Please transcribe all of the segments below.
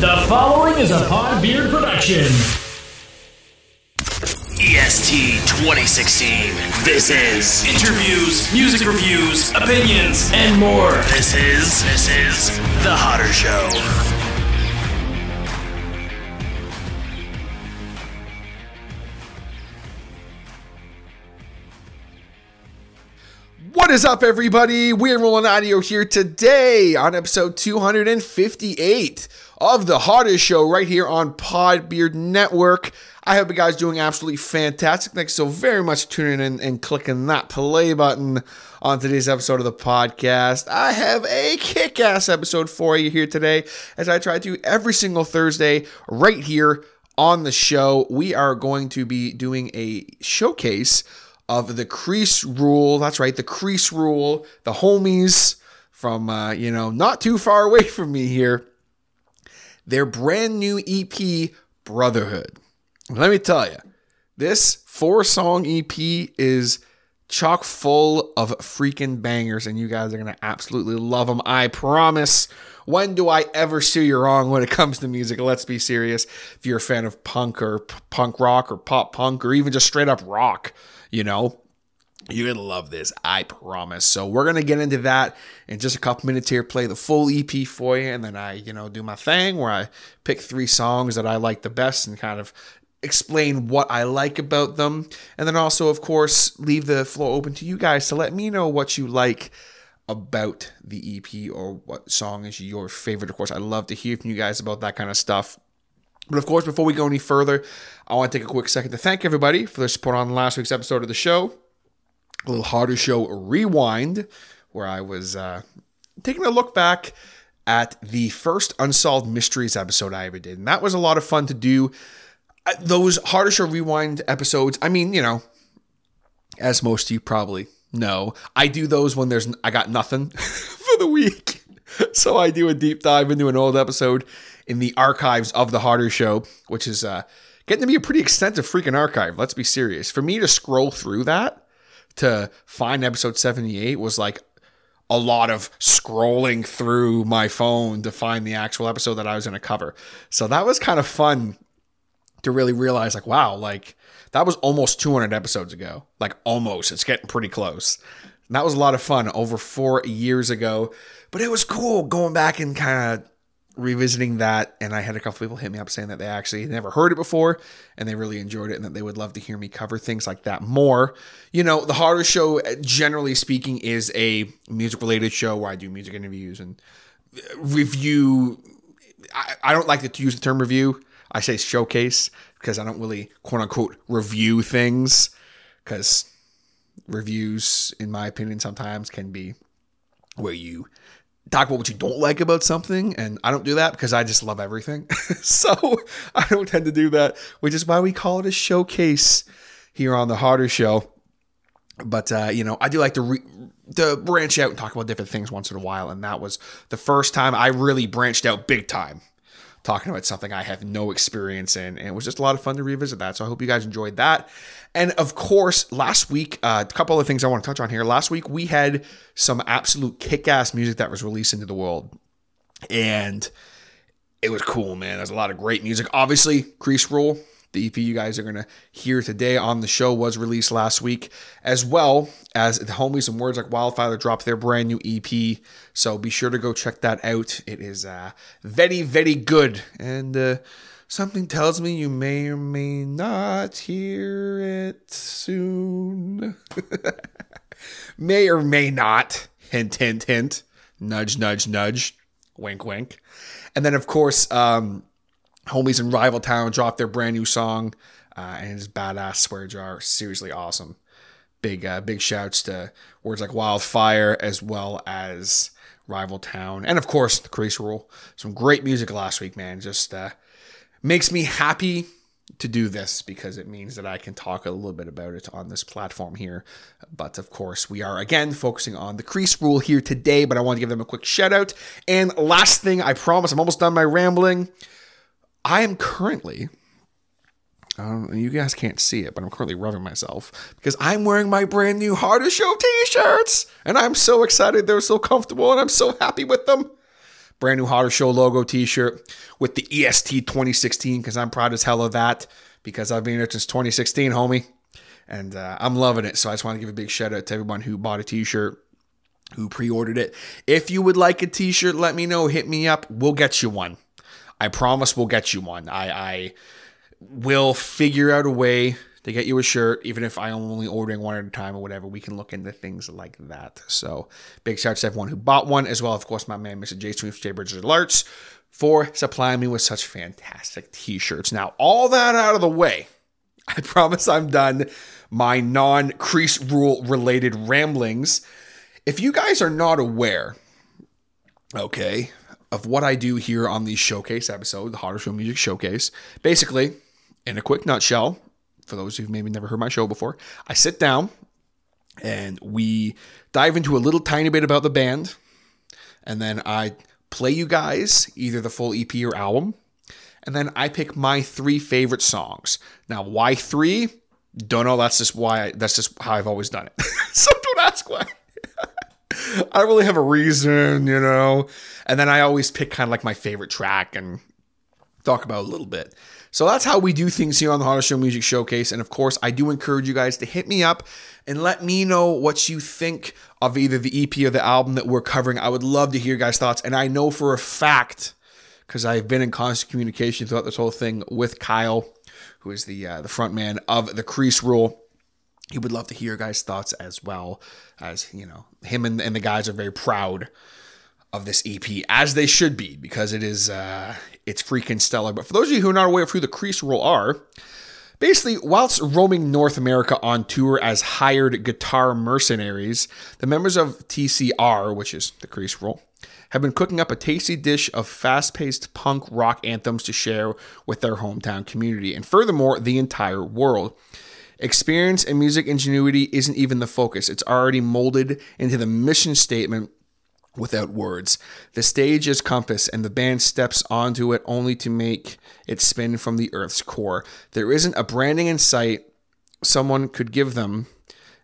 The following is a Podbeard production. EST 2016. This is Interviews, music reviews, opinions, and more. this is this is the Hodder Show. What is up, everybody? We're Rolling Audio here today on episode 258 of the hottest show right here on Podbeard Network. I hope you guys doing absolutely fantastic. Thanks so very much tuning in and clicking that play button on today's episode of the podcast. I have a kick-ass episode for you here today, as I try to every single Thursday right here on the show. We are going to be doing a showcase of the crease rule. That's right, the crease rule. The homies from uh, you know not too far away from me here. Their brand new EP, Brotherhood. Let me tell you, this four song EP is chock full of freaking bangers, and you guys are gonna absolutely love them. I promise. When do I ever steer you wrong when it comes to music? Let's be serious. If you're a fan of punk or p- punk rock or pop punk or even just straight up rock, you know, you're gonna love this, I promise. So we're gonna get into that in just a couple minutes here, play the full EP for you, and then I, you know, do my thing where I pick three songs that I like the best and kind of explain what I like about them. And then also, of course, leave the floor open to you guys to let me know what you like about the EP or what song is your favorite. Of course, I love to hear from you guys about that kind of stuff. But of course, before we go any further, I want to take a quick second to thank everybody for their support on last week's episode of the show. A little Hodder show rewind, where I was uh, taking a look back at the first Unsolved Mysteries episode I ever did. And that was a lot of fun to do. Uh, Those Hodder show rewind episodes, I mean, you know, as most of you probably know, I do those when there's I got nothing for the week. So I do a deep dive into an old episode in the archives of the Hodder Show, which is uh, getting to be a pretty extensive freaking archive. Let's be serious. For me to scroll through that to find episode 78 was like a lot of scrolling through my phone to find the actual episode that I was going to cover. So that was kind of fun to really realize like wow like that was almost 200 episodes ago like almost it's getting pretty close and that was a lot of fun over four years ago but it was cool going back and kind of revisiting that and i had a couple people hit me up saying that they actually never heard it before and they really enjoyed it and that they would love to hear me cover things like that more you know the Hodder show uh, generally speaking is a music related show where i do music interviews and uh, review I, I don't like to use the term review. I say showcase because I don't really quote unquote review things because reviews, in my opinion, sometimes can be where you talk about what you don't like about something. And I don't do that because I just love everything. so I don't tend to do that, which is why we call it a showcase here on the Hodder Show. But uh, you know, I do like to re- to branch out and talk about different things once in a while, and that was the first time I really branched out big time, talking about something I have no experience in, and it was just a lot of fun to revisit that. So I hope you guys enjoyed that. And of course, last week, uh, a couple of things I want to touch on here. Last week we had some absolute kick-ass music that was released into the world, and it was cool, man. There's a lot of great music. Obviously, Crease Rule, the EP you guys are going to hear today on the show was released last week, as well as the homies and Words Like Wildfire dropped their brand new EP. So be sure to go check that out. It is uh, very, very good. And uh, something tells me you may or may not hear it soon. may or may not. Hint, hint, hint. Nudge, nudge, nudge. Wink, wink. And then, of course, um, Homies in Rival Town dropped their brand new song, uh, and it's badass swear jar. Seriously awesome. Big uh, big shouts to words like Wildfire as well as Rival Town, and of course the Crease Rule. Some great music last week, man. Just uh, makes me happy to do this because it means that I can talk a little bit about it on this platform here. But of course, we are again focusing on the crease rule here today. But I want to give them a quick shout out. And last thing, I promise, I'm almost done my rambling. I am currently, um, you guys can't see it, but I'm currently rubbing myself because I'm wearing my brand new Hodder Show t shirts. And I'm so excited. They're so comfortable and I'm so happy with them. brand new Hodder Show logo T-shirt with the EST 2016 because I'm proud as hell of that because I've been here since 2016, homie, and uh, I'm loving it. So I just want to give a big shout out to everyone who bought a T-shirt, who pre-ordered it. If you would like a T-shirt, let me know. Hit me up. We'll get you one. I promise we'll get you one. I, I will figure out a way to get you a shirt, even if I'm only ordering one at a time or whatever. We can look into things like that. So big shout out to everyone who bought one, as well, of course, my man, Mr. Jason from J Alerts, for supplying me with such fantastic t-shirts. Now, all that out of the way, I promise I'm done my non-crease rule related ramblings. If you guys are not aware, okay, of what I do here on the showcase episode, the Hodder Show Music Showcase, basically, in a quick nutshell, for those who've maybe never heard my show before, I sit down and we dive into a little tiny bit about the band, and then I play you guys either the full EP or album, and then I pick my three favorite songs. Now, why three? Don't know. That's just why. I, that's just how I've always done it. so don't ask why. I don't really have a reason, you know. And then I always pick kind of like my favorite track and talk about a little bit. So that's how we do things here on the Hodder Show Music Showcase. And of course, I do encourage you guys to hit me up and let me know what you think of either the EP or the album that we're covering. I would love to hear guys' thoughts. And I know for a fact, because I've been in constant communication throughout this whole thing with Kyle, who is the uh, the front man of the Crease Rule. He would love to hear guys' thoughts as well, as you know, him and, and the guys are very proud of this EP, as they should be, because it is uh, it's freaking stellar. But for those of you who are not aware of who the Crease Rule are, basically, whilst roaming North America on tour as hired guitar mercenaries, the members of TCR, which is the Crease Rule, have been cooking up a tasty dish of fast-paced punk rock anthems to share with their hometown community, and furthermore, the entire world. Experience and music ingenuity isn't even the focus. It's already molded into the mission statement without words. The stage is compass, and the band steps onto it only to make it spin from the Earth's core. There isn't a branding in sight someone could give them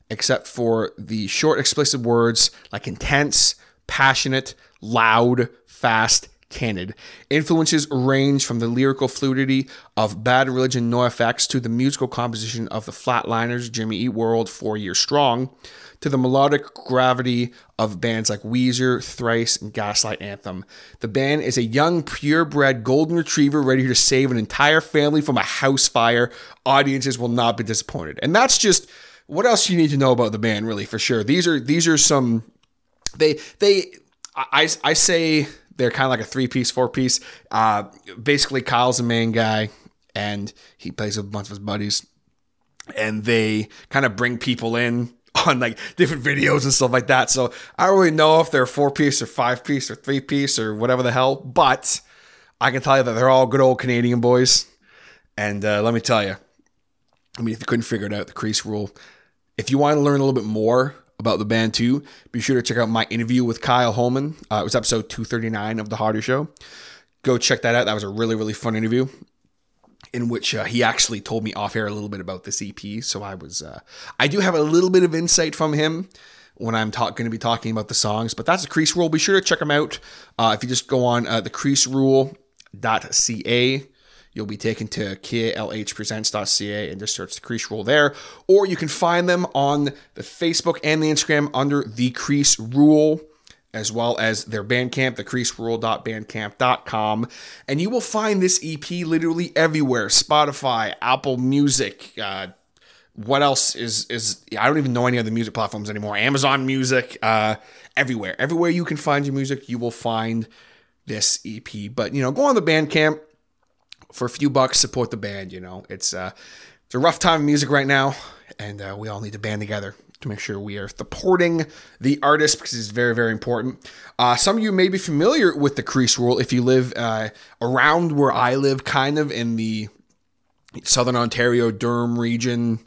except for the short, explicit words like intense, passionate, loud, fast, candid. Influences range from the lyrical fluidity of Bad Religion NoFX to the musical composition of the Flatliners, Jimmy Eat World, Four Years Strong, to the melodic gravity of bands like Weezer, Thrice, and Gaslight Anthem. The band is a young, purebred golden retriever ready to save an entire family from a house fire. Audiences will not be disappointed. And that's just what else you need to know about the band, really, for sure. These are these are some they they I I say they're kind of like a three piece, four piece. Uh, basically, Kyle's the main guy, and he plays with a bunch of his buddies, and they kind of bring people in on like different videos and stuff like that. So I don't really know if they're four piece or five piece or three piece or whatever the hell, but I can tell you that they're all good old Canadian boys. And uh, let me tell you, I mean, if you couldn't figure it out, the crease rule. If you want to learn a little bit more about the band too, be sure to check out my interview with Kyle Holman. Uh, it was episode 239 of The Hodder Show. Go check that out. That was a really, really fun interview in which uh, he actually told me off air a little bit about this EP. So I was, uh, I do have a little bit of insight from him when I'm talk- going to be talking about the songs, but that's the Crease Rule. Be sure to check them out. Uh, if you just go on uh, the creaserule.ca, you'll be taken to klhpresents.ca and just search the Crease Rule there. Or you can find them on the Facebook and the Instagram under the Crease Rule as well as their Bandcamp, thecreaserule.bandcamp.com. And you will find this EP literally everywhere Spotify, Apple Music, uh, what else is is I don't even know any other music platforms anymore. Amazon Music, uh, everywhere, everywhere you can find your music, you will find this EP. But you know, go on the Bandcamp for a few bucks, support the band. You know, it's uh, it's a rough time of music right now, and uh, we all need to band together to make sure we are supporting the artist because it's very, very important. Uh, some of you may be familiar with the crease rule if you live uh, around where I live, kind of in the Southern Ontario, Durham region,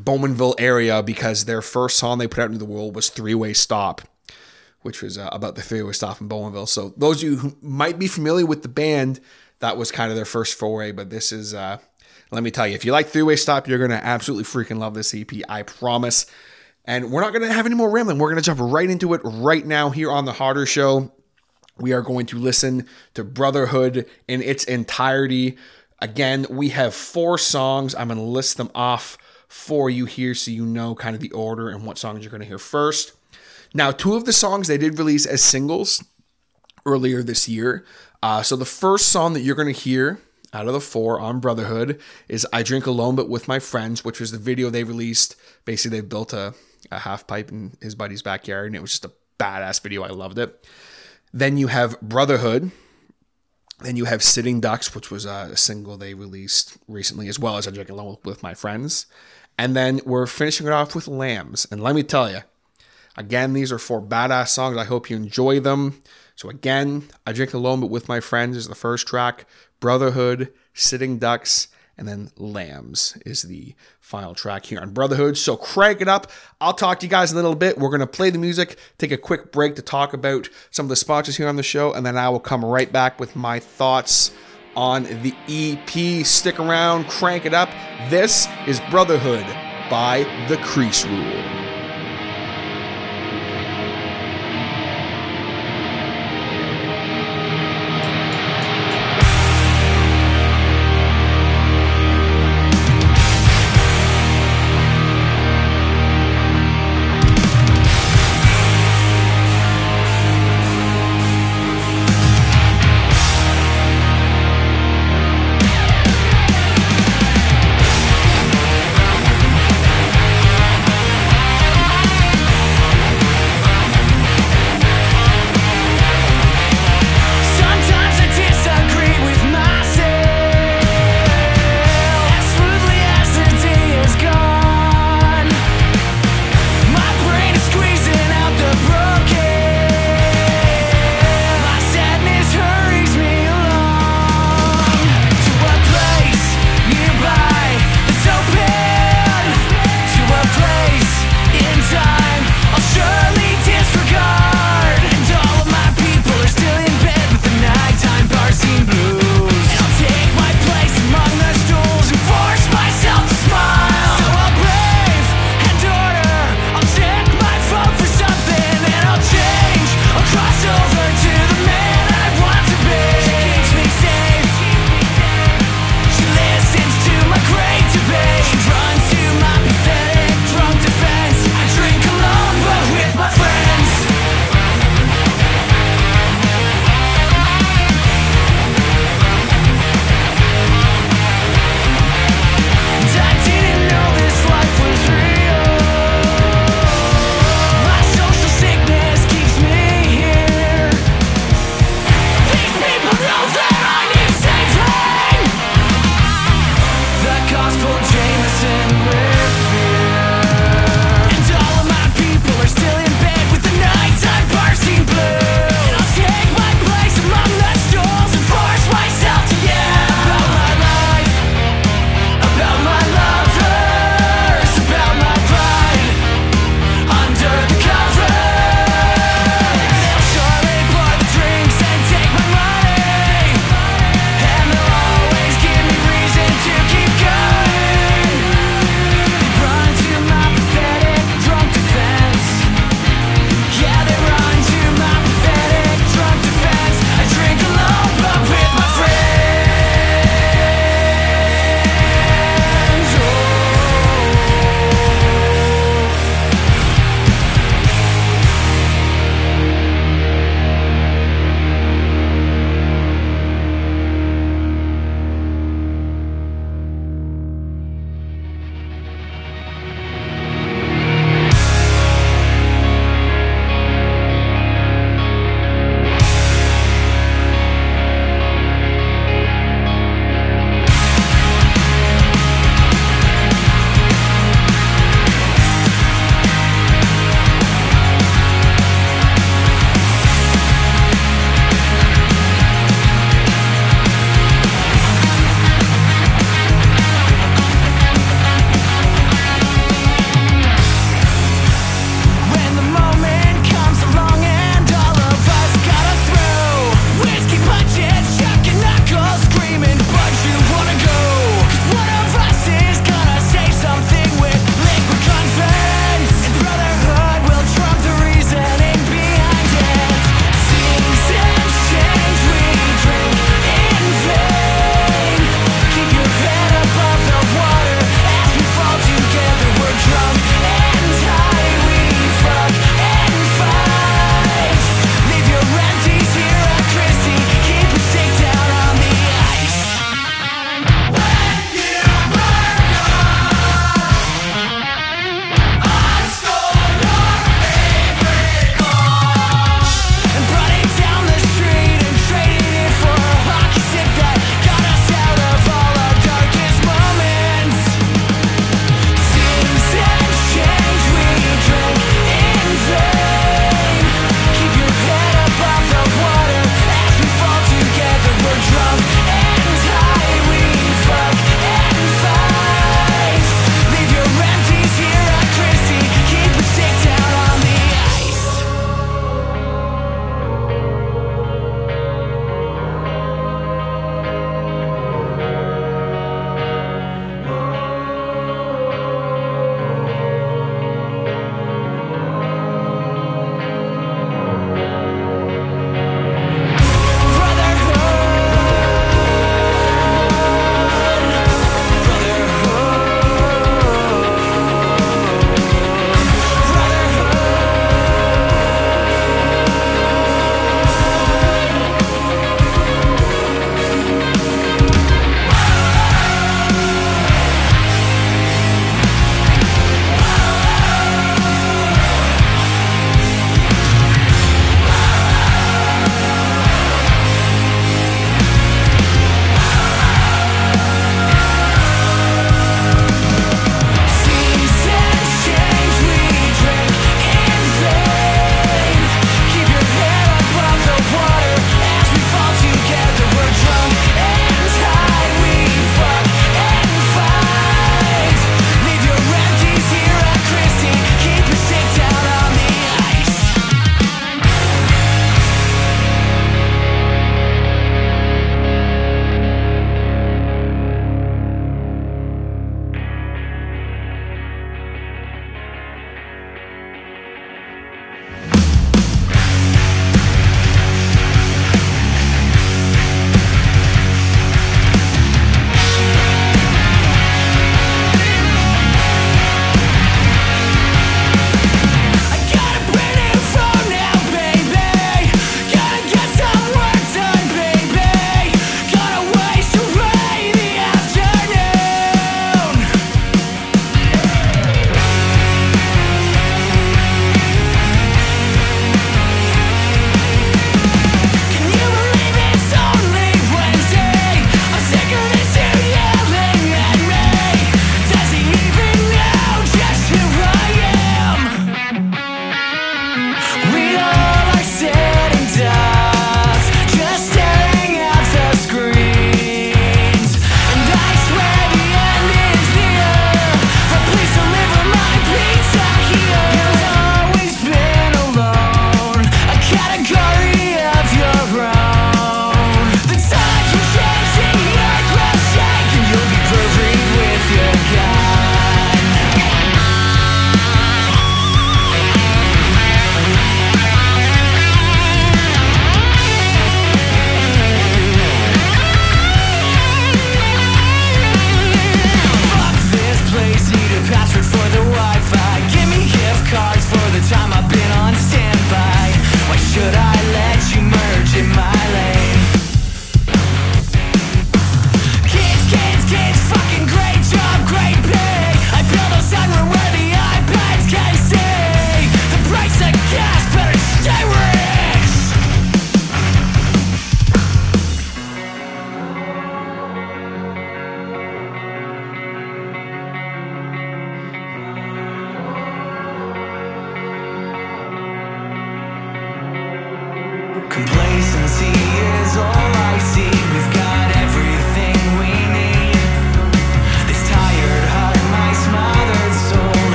Bowmanville area, because their first song they put out into the world was Three Way Stop. Which was uh, about the three-way stop in Bowmanville. So those of you who might be familiar with the band, that was kind of their first foray. But this is, uh, let me tell you, if you like three-way stop, you're gonna absolutely freaking love this EP. I promise. And we're not going to have any more rambling. We're going to jump right into it right now here on the Hodder Show. we are going to listen to Brotherhood in its entirety. Again, we have four songs. I'm going to list them off for you here so you know kind of the order and what songs you're going to hear first. Now, two of the songs they did release as singles earlier this year. Uh, so the first song that you're going to hear out of the four on Brotherhood is I Drink Alone But With My Friends, which was the video they released. Basically, they built a, a half pipe in his buddy's backyard, and it was just a badass video. I loved it. Then you have Brotherhood. Then you have Sitting Ducks, which was a single they released recently, as well as I Drink Alone With My Friends. And then we're finishing it off with Lambs. And let me tell you, again, these are four badass songs. I hope you enjoy them. So again, I Drink Alone But With My Friends is the first track. Brotherhood, Sitting Ducks, and then Lambs is the final track here on Brotherhood. So crank it up. I'll talk to you guys in a little bit. We're going to play the music, take a quick break to talk about some of the sponsors here on the show, and then I will come right back with my thoughts on the EP. Stick around, crank it up. This is Brotherhood by The Crease Rule.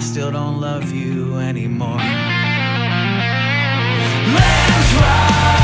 Still don't love you anymore. Lambs run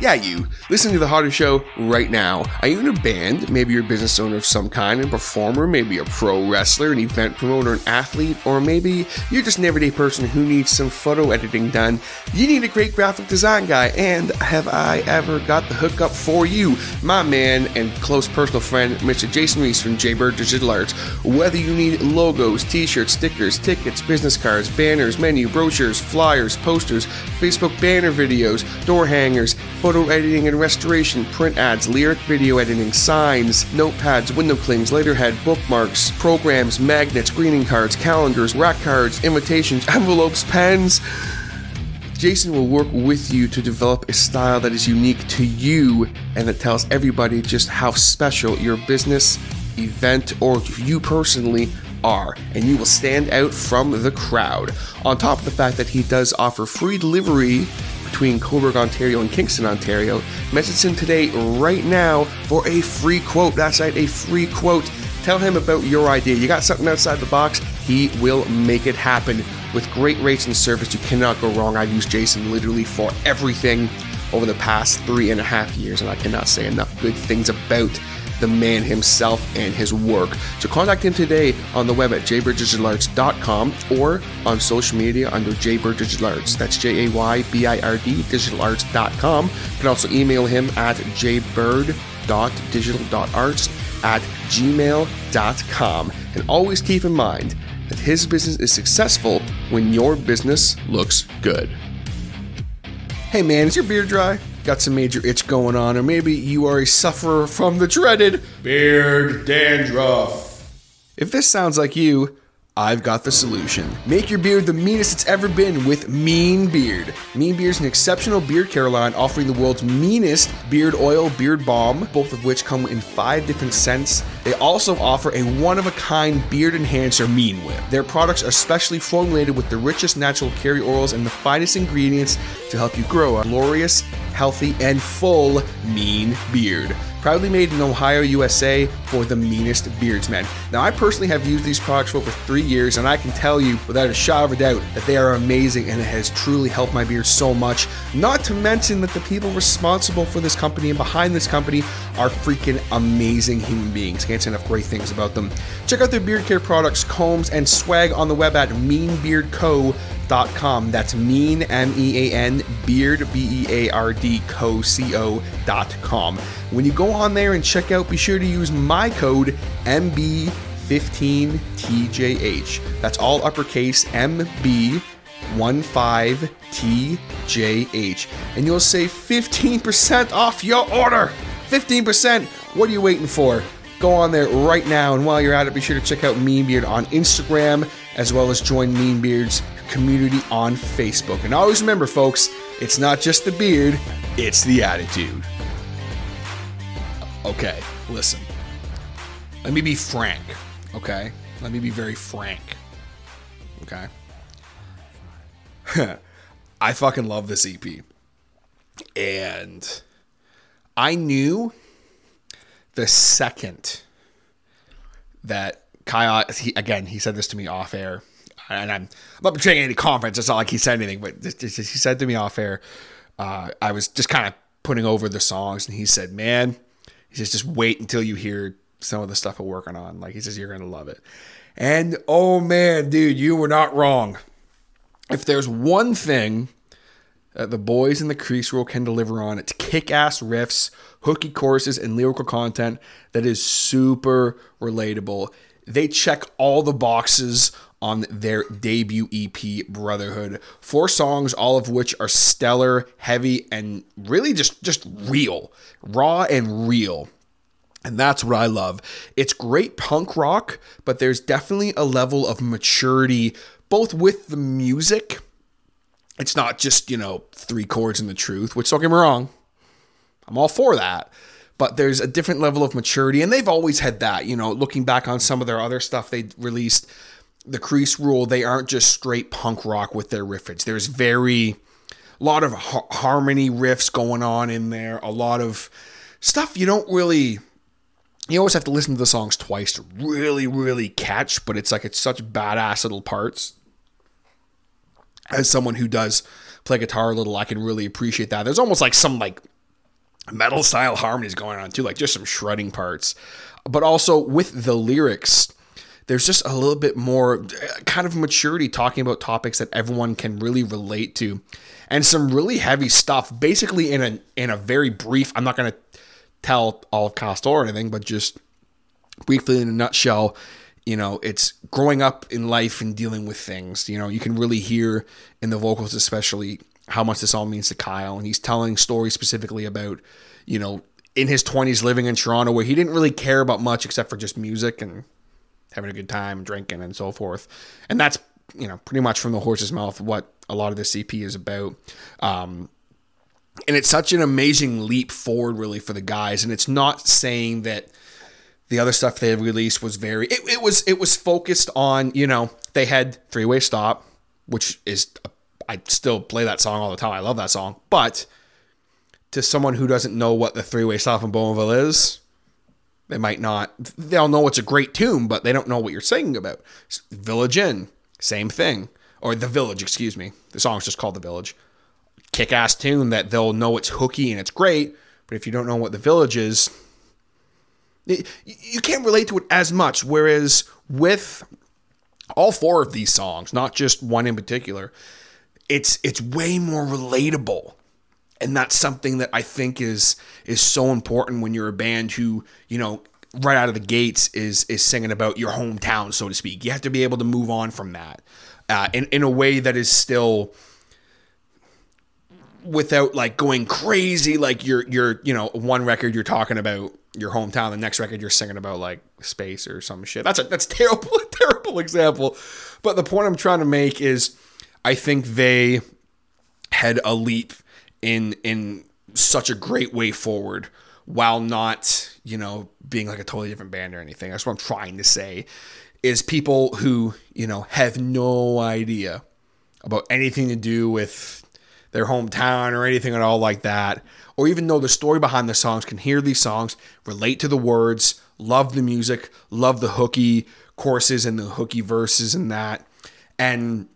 Yeah, you. Listen to The Hodder Show right now. Are you in a band? Maybe you're a business owner of some kind, a performer, maybe a pro wrestler, an event promoter, an athlete, or maybe you're just an everyday person who needs some photo editing done. You need a great graphic design guy, and have I ever got the hookup for you? My man and close personal friend, Mr. Jason Reese from Jaybird Digital Arts. Whether you need logos, t shirts, stickers, tickets, business cards, banners, menu, brochures, flyers, posters, Facebook banner videos, door hangers, photo editing and restoration, print ads, lyric video editing, signs, notepads, window clings, letterhead, bookmarks, programs, magnets, greeting cards, calendars, rack cards, invitations, envelopes, pens. Jason will work with you to develop a style that is unique to you and that tells everybody just how special your business, event, or you personally are, and you will stand out from the crowd. On top of the fact that he does offer free delivery between Cobourg, Ontario and Kingston, Ontario, message him today, right now, for a free quote. That's right, a free quote. Tell him about your idea. You got something outside the box, he will make it happen. With great rates and service, you cannot go wrong. I've used Jason literally for everything over the past three and a half years, and I cannot say enough good things about the man himself and his work. So contact him today on the web at jaybirddigitalarts.com or on social media under Jaybird Digital Arts. That's J A Y B I R D digitalarts.com. You can also email him at jaybird.digital.arts at gmail.com. And always keep in mind that his business is successful when your business looks good. Hey man, is your beard dry? Got some major itch going on, or maybe you are a sufferer from the dreaded beard dandruff. If this sounds like you, I've got the solution. Make your beard the meanest it's ever been with Mean Beard. Mean Beard is an exceptional beard care line offering the world's meanest beard oil, beard balm, both of which come in five different scents. They also offer a one of a kind beard enhancer, Mean Whip. Their products are specially formulated with the richest natural carry oils and the finest ingredients to help you grow a glorious, healthy, and full mean beard. Proudly made in Ohio, USA for the meanest beardsmen. Now, I personally have used these products for over three years, and I can tell you without a shadow of a doubt that they are amazing and it has truly helped my beard so much. Not to mention that the people responsible for this company and behind this company are freaking amazing human beings. Can't say enough great things about them. Check out their beard care products, combs, and swag on the web at meanbeardco.com. That's mean, M E A N, beard, B E A R D, co, C O dot com. When you go on there and check out, be sure to use my code MB15TJH. That's all uppercase MB. 15TJH, and you'll save 15% off your order. 15%. What are you waiting for? Go on there right now, and while you're at it, be sure to check out Mean Beard on Instagram, as well as join Mean Beard's community on Facebook. And always remember, folks, it's not just the beard, it's the attitude. Okay, listen. Let me be frank, okay? Let me be very frank, okay? I fucking love this EP. And I knew the second that Kyle, he, again, he said this to me off air, and I'm, I'm not betraying any conference. It's not like he said anything, but this, this, he said to me off air. Uh, I was just kind of putting over the songs, and he said, "Man," he says, "just wait until you hear some of the stuff we're working on." Like he says, "You're gonna love it." And oh man, dude, you were not wrong. If there's one thing that the boys in the Crease Rule can deliver on. It's kick ass riffs, hooky choruses, and lyrical content that is super relatable. They check all the boxes on their debut EP, Brotherhood. Four songs, all of which are stellar, heavy, and really just, just real, raw and real. And that's what I love. It's great punk rock, but there's definitely a level of maturity both with the music. It's not just, you know, three chords and the truth, which don't get me wrong. I'm all for that. But there's a different level of maturity, and they've always had that. You know, looking back on some of their other stuff they released, the Crease Rule, they aren't just straight punk rock with their riffage. There's very, a lot of har- harmony riffs going on in there, a lot of stuff you don't really you always have to listen to the songs twice to really, really catch, but it's like it's such badass little parts. As someone who does play guitar a little, I can really appreciate that. There's almost like some like metal style harmonies going on too, like just some shredding parts. But also with the lyrics, there's just a little bit more uh, kind of maturity talking about topics that everyone can really relate to. And some really heavy stuff, basically in a in a very brief, I'm not gonna tell all of Castor or anything, but just briefly in a nutshell, you know, it's growing up in life and dealing with things. You know, you can really hear in the vocals, especially, how much this all means to Kyle. And he's telling stories specifically about, you know, in his 20s living in Toronto where he didn't really care about much except for just music and having a good time, drinking, and so forth. And that's, you know, pretty much from the horse's mouth what a lot of the EP is about. Um, and it's such an amazing leap forward really for the guys and it's not saying that the other stuff they released was very it, it was it was focused on you know they had three way stop which is i still play that song all the time i love that song but to someone who doesn't know what the three way stop in bowmanville is they might not they'll know it's a great tune but they don't know what you're singing about village inn same thing or the village excuse me the song's just called the village kick ass tune that they'll know it's hooky and it's great. But if you don't know what the village is, you can't relate to it as much. Whereas with all four of these songs, not just one in particular, it's it's way more relatable. And that's something that I think is is so important when you're a band who, you know, right out of the gates is is singing about your hometown, so to speak. You have to be able to move on from that uh, in in a way that is still without like going crazy like you're you're you know one record you're talking about your hometown the next record you're singing about like space or some shit that's a that's terrible terrible example but the point i'm trying to make is i think they had a leap in in such a great way forward while not you know being like a totally different band or anything. That's what i'm trying to say is people who you know have no idea about anything to do with their hometown or anything at all like that, or even know the story behind the songs, can hear these songs, relate to the words, love the music, love the hooky choruses and the hooky verses and that, and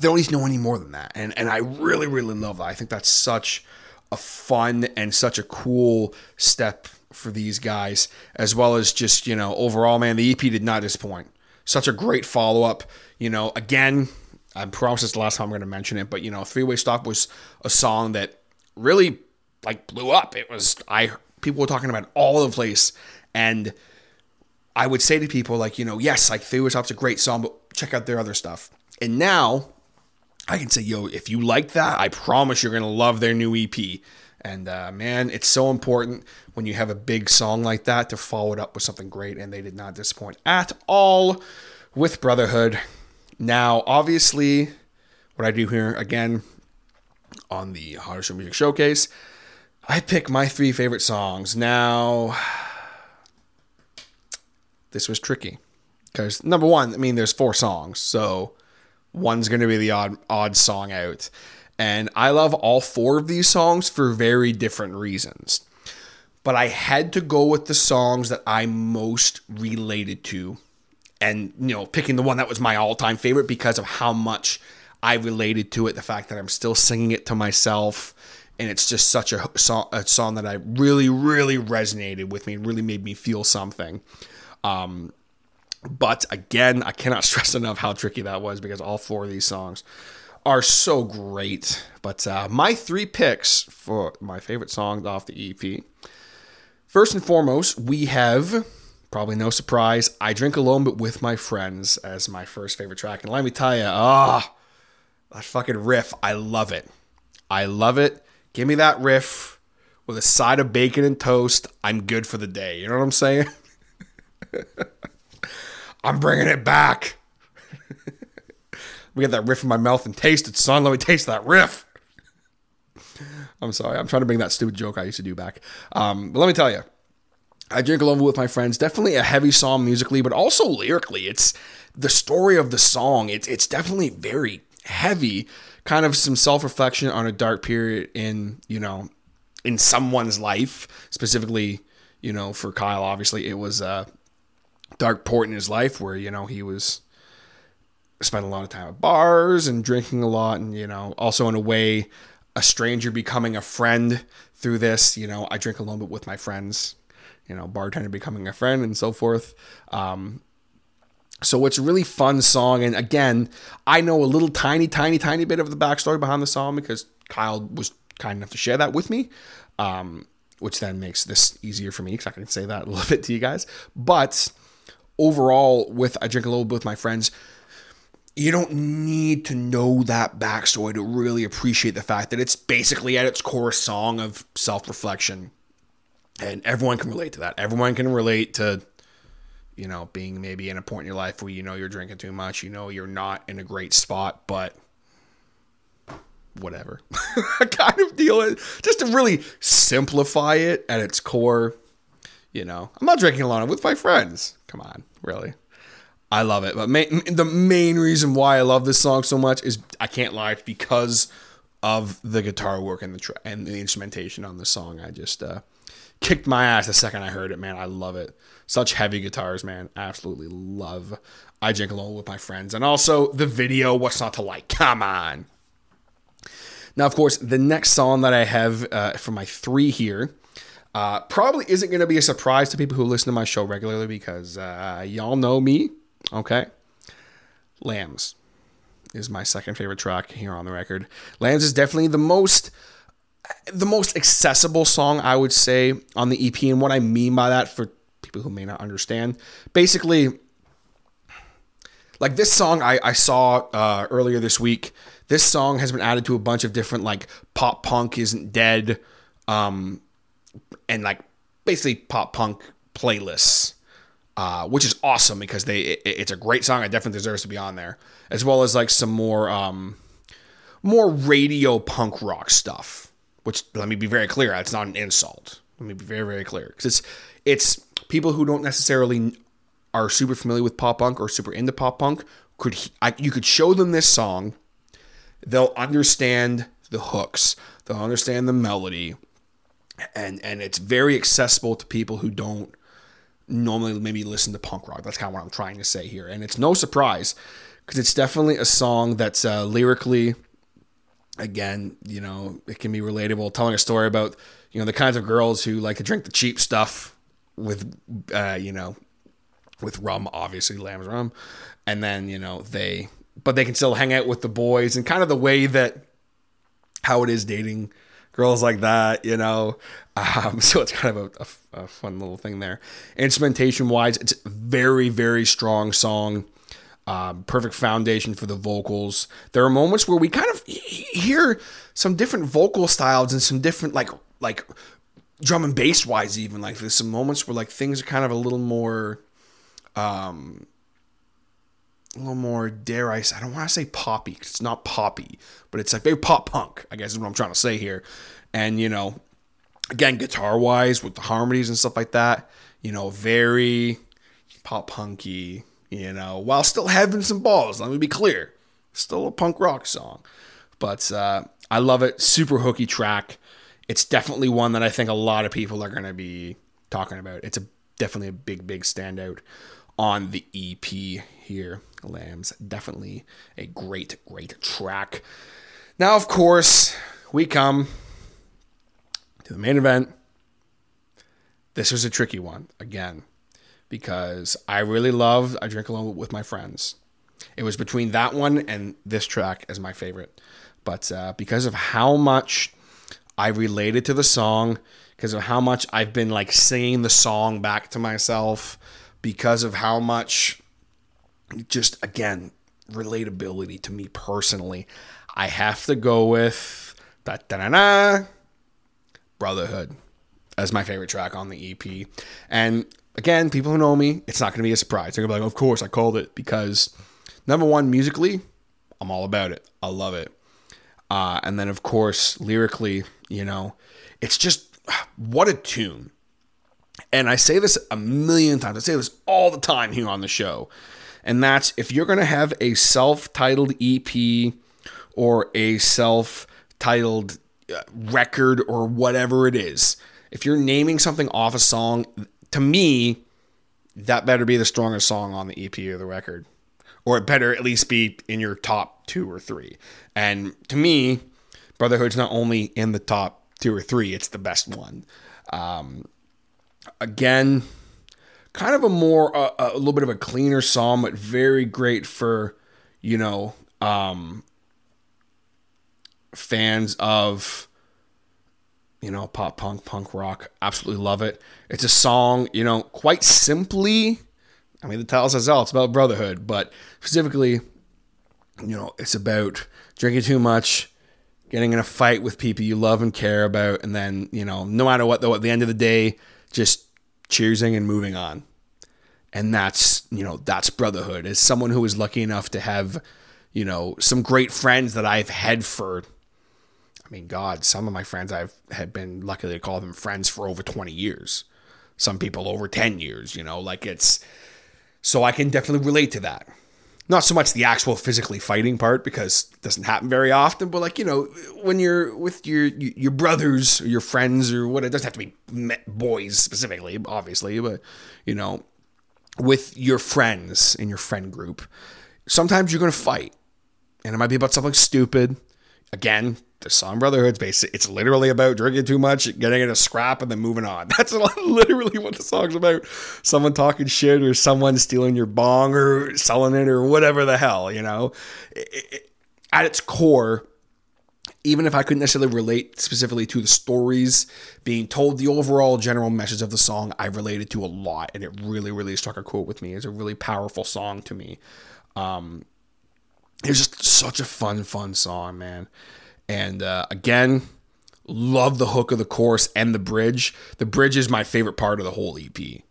they don't need to know any more than that. And and I really really love that. I think that's such a fun and such a cool step for these guys, as well as just you know overall, man, the EP did not disappoint. Such a great follow up. You know, again, I promise it's the last time I'm going to mention it, but you know, Three Way Stop was a song that really like blew up. It was I people were talking about all over the place, and I would say to people like, you know, yes, like Three Way Stop's a great song, but check out their other stuff. And now I can say, yo, if you like that, I promise you're gonna love their new EP. And uh, man, it's so important when you have a big song like that to follow it up with something great, and they did not disappoint at all with Brotherhood. Now, obviously, what I do here again on the Hodder Show Music Showcase, I pick my three favorite songs. Now, this was tricky because number one, I mean, there's four songs, so one's going to be the odd odd song out, and I love all four of these songs for very different reasons. But I had to go with the songs that I most related to and you know picking the one that was my all-time favorite because of how much I related to it the fact that I'm still singing it to myself. And it's just such a song, a song that I really really resonated with me really made me feel something. Um, but again I cannot stress enough how tricky that was because all four of these songs are so great but uh, my three picks for my favorite songs off the EP first and foremost we have Probably no surprise. I drink alone, but with my friends as my first favorite track. And let me tell you, ah, that fucking riff, I love it. I love it. Give me that riff with a side of bacon and toast, I'm good for the day. You know what I'm saying? I'm bringing it back. we got that riff in my mouth and taste it, son. Let me taste that riff. I'm sorry. I'm trying to bring that stupid joke I used to do back. Um, but let me tell you, I drink alone with my friends. Definitely a heavy song musically, but also lyrically. It's the story of the song. It's it's definitely very heavy. Kind of some self reflection on a dark period in you know in someone's life. Specifically, you know, for Kyle, obviously it was a dark port in his life where you know he was spent a lot of time at bars and drinking a lot, and you know also in a way a stranger becoming a friend through this. You know, I drink alone, but with my friends you know, bartender becoming a friend and so forth. Um, so it's a really fun song. And again, I know a little tiny, tiny, tiny bit of the backstory behind the song because Kyle was kind enough to share that with me. Um, which then makes this easier for me because I can say that a little bit to you guys. But overall, with I drink a little bit with my friends, you don't need to know that backstory to really appreciate the fact that it's basically at its core a song of self reflection and everyone can relate to that. Everyone can relate to, you know, being maybe in a point in your life where you know you're drinking too much, you know you're not in a great spot, but whatever kind of deal. Just to really simplify it at its core, you know, I'm not drinking alone. With my friends. Come on, really. I love it. But main, the main reason why I love this song so much is I can't lie, it's because of the guitar work and the and the instrumentation on the song. I just uh, kicked my ass the second I heard it, man. I love it. Such heavy guitars, man. Absolutely love. I drink alone with my friends. And also the video, what's not to like? Come on. Now, of course, the next song that I have uh, for my three here uh, probably isn't going to be a surprise to people who listen to my show regularly because uh, y'all know me. Okay. Lambs is my second favorite track here on the record. Lambs is definitely the most the most accessible song I would say on the EP. And what I mean by that for people who may not understand, basically, like this song I, I saw uh, earlier this week. This song has been added to a bunch of different like pop punk isn't dead, um, and like basically pop punk playlists, uh, which is awesome because they it, it's a great song. It definitely deserves to be on there, as well as like some more um, more radio punk rock stuff which let me be very clear, it's not an insult. Let me be very, very clear. Because it's it's people who don't necessarily are super familiar with pop punk or super into pop punk could I, you could show them this song, they'll understand the hooks, they'll understand the melody, and and it's very accessible to people who don't normally maybe listen to punk rock. That's kind of what I'm trying to say here, and it's no surprise because it's definitely a song that's uh, lyrically again, you know, it can be relatable. Telling a story about, you know, the kinds of girls who like to drink the cheap stuff with, uh, you know, with rum, obviously lamb's rum, and then you know they, but they can still hang out with the boys and kind of the way that how it is dating girls like that, you know. Um, so it's kind of a, a, a fun little thing there. Instrumentation wise, it's very very strong song. Um, perfect foundation for the vocals. There are moments where we kind of hear some different vocal styles and some different like like drum and bass wise even like there's some moments where like things are kind of a little more um a little more dare I say I don't want to say poppy because it's not poppy but it's like very pop punk I guess is what I'm trying to say here and you know again guitar wise with the harmonies and stuff like that you know very pop punky you know, while still having some balls. Let me be clear, still a punk rock song, but uh, I love it. Super hooky track. It's definitely one that I think a lot of people are going to be talking about. It's a definitely a big, big standout on the EP here. Lambs, definitely a great, great track. Now, of course, we come to the main event. This was a tricky one again because I really loved I Drink Alone with my friends. It was between that one and this track as my favorite. But uh, because of how much I related to the song, because of how much I've been like singing the song back to myself, because of how much just again relatability to me personally, I have to go with da da da Brotherhood as my favorite track on the EP. And again, people who know me, it's not going to be a surprise. They're going to be like, of course, I called it because number one, musically, I'm all about it. I love it. Uh, and then, of course, lyrically, you know, it's just what a tune. And I say this a million times. I say this all the time here on the show. And that's if you're going to have a self titled EP or a self titled uh, record or whatever it is, if you're naming something off a song, to me, that better be the strongest song on the EP or the record. Or it better at least be in your top two or three. And to me, Brotherhood's not only in the top two or three, it's the best one. Um, again, kind of a more, uh, a little bit of a cleaner song, but very great for, you know, um, fans of you know, pop punk, punk rock. Absolutely love it. It's a song, you know, quite simply. I mean, the title says all. It's about brotherhood, but specifically, you know, it's about drinking too much, getting in a fight with people you love and care about, and then, you know, no matter what, though, at the end of the day, just cheersing and moving on. And that's, you know, that's brotherhood. As someone who is lucky enough to have, you know, some great friends that I've had for I mean, God, some of my friends I've had been lucky to call them friends for over 20 years. Some people over 10 years, you know, like it's so I can definitely relate to that. Not so much the actual physically fighting part because it doesn't happen very often, but like, you know, when you're with your your brothers or your friends or what it doesn't have to be boys specifically, obviously, but you know, with your friends in your friend group, sometimes you're to fight. And it might be about something stupid. Again, the song Brotherhood's basically it's literally about drinking too much, getting in a scrap, and then moving on. That's literally what the song's about. Someone talking shit or someone stealing your bong or selling it or whatever the hell, you know. It, it, at its core, even if I couldn't necessarily relate specifically to the stories being told, the overall general message of the song I related to a lot, and it really, really struck a chord with me. It's a really powerful song to me. Um, it's just such a fun, fun song, man. And uh, again, love the hook of the chorus and the bridge. The bridge is my favorite part of the whole EP.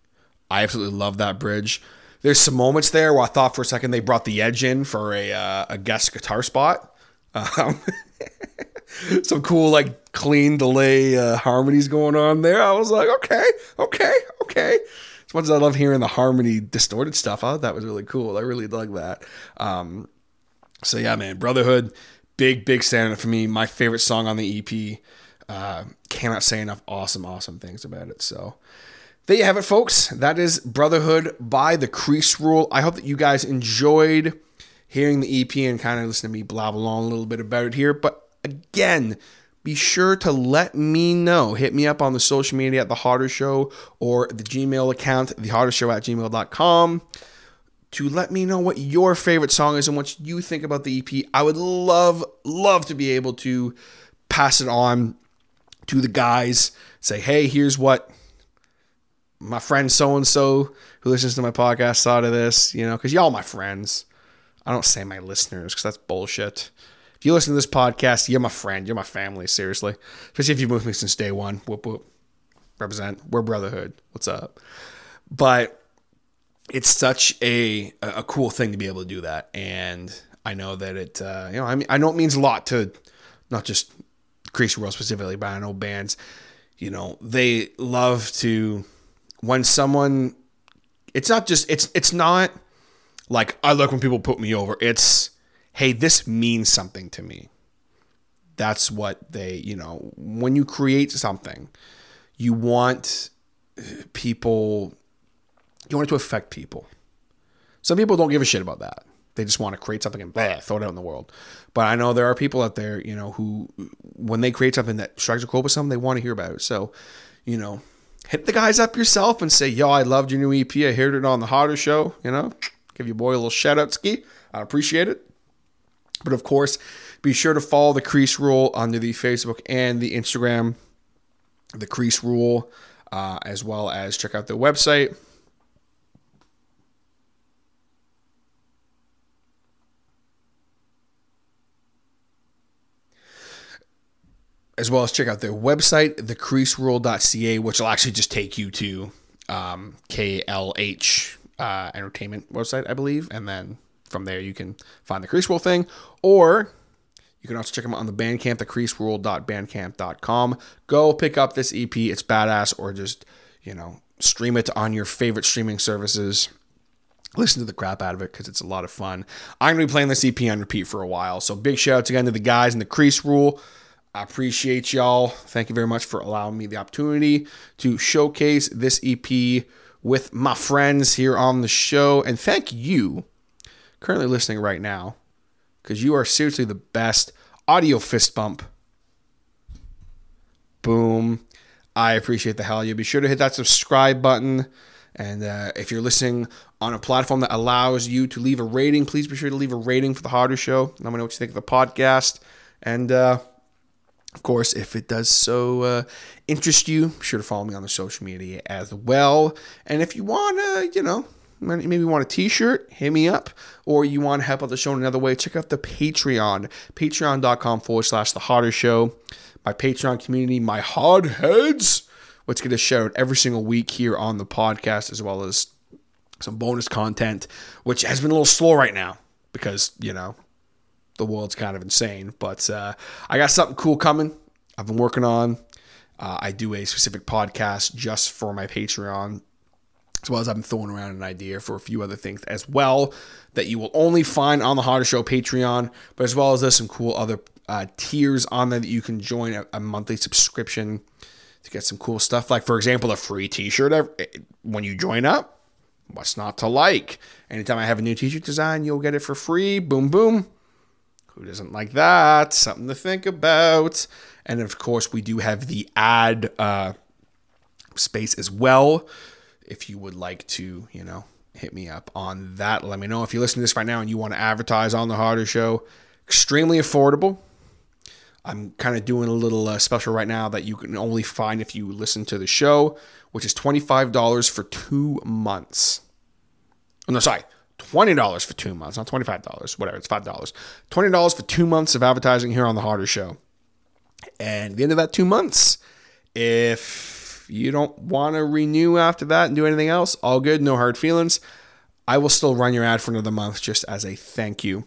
I absolutely love that bridge. There's some moments there where I thought for a second they brought the edge in for a, uh, a guest guitar spot. Um, some cool, like, clean delay uh, harmonies going on there. I was like, okay, okay, okay. As much as I love hearing the harmony distorted stuff, I thought that was really cool. I really dug that. Um, so, yeah, man, Brotherhood big, big standout for me. My favorite song on the EP. Uh, cannot say enough awesome, awesome things about it. So there you have it, folks. That is Brotherhood by the Crease Rule. I hope that you guys enjoyed hearing the EP and kind of listen to me blabble along a little bit about it here. But again, be sure to let me know. Hit me up on the social media at The Hodder Show or the Gmail account, thehoddershow at gmail.com to let me know what your favorite song is and what you think about the EP. I would love, love to be able to pass it on to the guys. Say, hey, here's what my friend so and so who listens to my podcast thought of this, you know, because y'all my friends. I don't say my listeners because that's bullshit. If you listen to this podcast, you're my friend. You're my family, seriously. Especially if you've been with me since day one. Whoop, whoop. Represent. We're brotherhood. What's up? But it's such a a cool thing to be able to do that, and I know that it uh, you know I mean I know it means a lot to not just Crease Rule specifically, but I know bands you know they love to when someone it's not just it's it's not like I look when people put me over. It's hey, this means something to me. That's what they, you know, when you create something, you want people you want it to affect people. Some people don't give a shit about that. They just want to create something and blah, throw it out in the world. But I know there are people out there, you know, who when they create something that strikes a chord with something, they want to hear about it. So, you know, hit the guys up yourself and say, "Yo, I loved your new EP. I heard it on the Hodder Show." You know, give your boy a little shout out, ski. I appreciate it. But of course, be sure to follow the Crease Rule under the Facebook and the Instagram, the Crease Rule, uh, as well as check out their website as well as check out their website, thecreaserule.ca, which will actually just take you to um, KLH uh, Entertainment website, I believe. And then from there, you can find the Crease Rule thing. Or you can also check them out on the Bandcamp, thecreaserule.bandcamp.com. Go pick up this EP. It's badass. Or just, you know, stream it on your favorite streaming services listen to the crap out of it because it's a lot of fun. I'm going to be playing this EP on repeat for a while. So big shout outs again to the guys in the Crease Rule. I appreciate y'all. Thank you very much for allowing me the opportunity to showcase this EP with my friends here on the show. And thank you, currently listening right now, because you are seriously the best audio fist bump. Boom. I appreciate the hell. You be sure to hit that subscribe button. And uh, if you're listening on a platform that allows you to leave a rating, please be sure to leave a rating for the Hodder Show. Let me know what you think of the podcast. And uh, of course, if it does so uh, interest you, be sure to follow me on the social media as well. And if you want to, you know, maybe you want a t-shirt, hit me up. Or you want to help out the show in another way, check out the Patreon. Patreon.com forward slash the Hodder Show. My Patreon community, my hard heads which get a shout out every single week here on the podcast, as well as some bonus content, which has been a little slow right now because, you know, the world's kind of insane. But uh, I got something cool coming. I've been working on. Uh, I do a specific podcast just for my Patreon, as well as I've been throwing around an idea for a few other things as well that you will only find on the Hodder Show Patreon, but as well as there's some cool other uh, tiers on there that you can join a, a monthly subscription to get some cool stuff. Like, for example, a free t shirt when you join up. What's not to like? Anytime I have a new t shirt design, you'll get it for free. Boom, boom. Who doesn't like that? Something to think about. And of course, we do have the ad uh, space as well. If you would like to, you know, hit me up on that. Let me know if you listen to this right now and you want to advertise on the Hodder Show. Extremely affordable. I'm kind of doing a little uh, special right now that you can only find if you listen to the show, which is $25 for two months. Oh, no, sorry, $20 for two months, not $25, whatever, it's $5. $20 for two months of advertising here on The Hodder Show. And the end of that two months, if you don't want to renew after that and do anything else, all good, no hard feelings. I will still run your ad for another month just as a thank you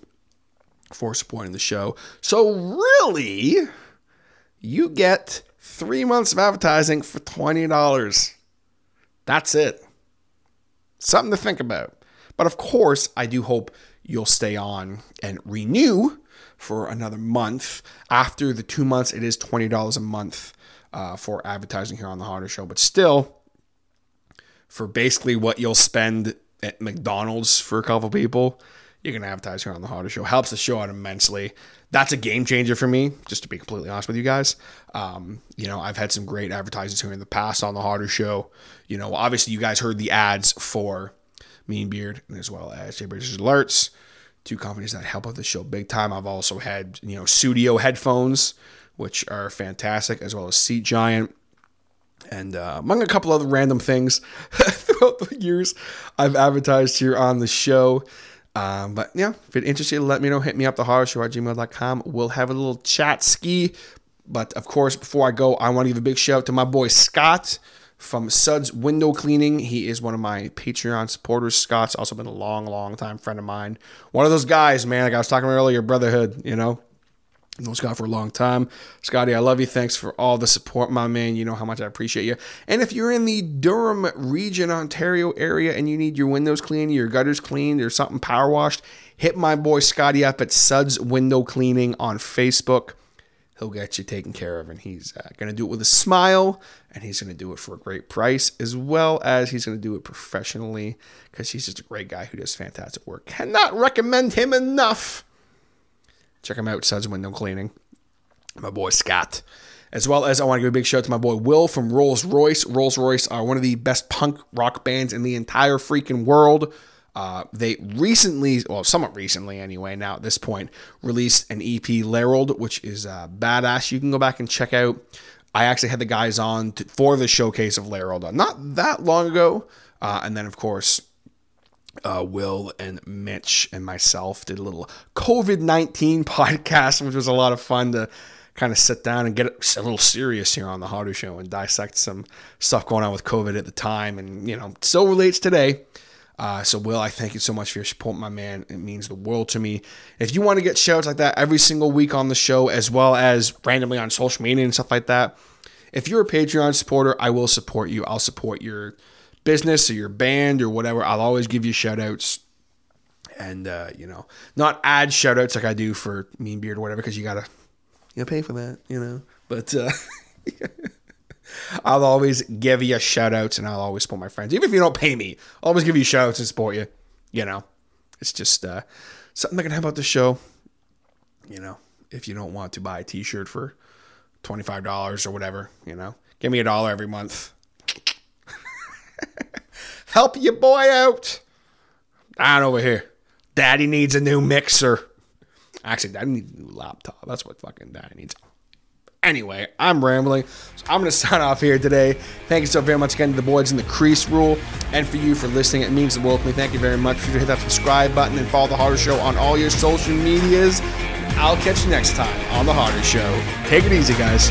for supporting the show. So, really, you get three months of advertising for $20. That's it. Something to think about. But of course, I do hope you'll stay on and renew for another month. After the two months, it is $20 a month uh, for advertising here on The Hodder Show. But still, for basically what you'll spend at McDonald's for a couple people, you can advertise here on the Hodder Show. Helps the show out immensely. That's a game changer for me, just to be completely honest with you guys. Um, you know, I've had some great advertisers here in the past on the Hodder Show. You know, obviously you guys heard the ads for Mean Beard as well as Jay Alerts, two companies that help out the show big time. I've also had, you know, studio headphones, which are fantastic, as well as Seat Giant and uh, among a couple other random things throughout the years I've advertised here on the show. Um, but yeah, if it interests you, let me know. Hit me up, the hodder show at gmail.com. We'll have a little chat ski. But of course, before I go, I want to give a big shout out to my boy Scott from Suds Window Cleaning. He is one of my Patreon supporters. Scott's also been a long, long time friend of mine. One of those guys, man, like I was talking about earlier, brotherhood, you know. Known Scott for a long time. Scotty, I love you. Thanks for all the support, my man. You know how much I appreciate you. And if you're in the Durham region, Ontario area, and you need your windows cleaned, your gutters cleaned, or something power washed, hit my boy Scotty up at Suds Window Cleaning on Facebook. He'll get you taken care of, and he's uh, going to do it with a smile, and he's going to do it for a great price, as well as he's going to do it professionally because he's just a great guy who does fantastic work. Cannot recommend him enough. Check him out, Suds Window Cleaning. My boy Scott. As well as I want to give a big shout out to my boy Will from Rolls Royce. Rolls Royce are one of the best punk rock bands in the entire freaking world. Uh, they recently, well, somewhat recently anyway, now at this point, released an EP, Larold, which is uh, badass. You can go back and check out. I actually had the guys on to, for the showcase of Larold not that long ago. Uh, and then, of course, uh, Will and Mitch and myself did a little COVID 19 podcast, which was a lot of fun to kind of sit down and get a little serious here on the Hodder Show and dissect some stuff going on with COVID at the time, and you know, still relates today. Uh, so, Will, I thank you so much for your support, my man. It means the world to me. If you want to get shouts like that every single week on the show, as well as randomly on social media and stuff like that, if you're a Patreon supporter, I will support you. I'll support your business or your band or whatever. I'll always give you shout outs and, uh, you know, not add shout outs like I do for Mean Beard or whatever, because you got to you know, pay for that, you know. But, uh, I'll always give you shout outs and I'll always support my friends. Even if you don't pay me, I'll always give you shout outs and support you. You know, it's just uh, something that can help out the show. You know, if you don't want to buy a t shirt for $25 or whatever, you know, give me a dollar every month. help your boy out. Down over here. Daddy needs a new mixer. Actually, Daddy needs a new laptop. That's what fucking Daddy needs. Anyway, I'm rambling. So I'm going to sign off here today. Thank you so very much again to the boys in the crease rule and for you for listening. It means the world to me. Thank you very much. You to hit that subscribe button and follow The Hodder Show on all your social medias. I'll catch you next time on The Hodder Show. Take it easy, guys.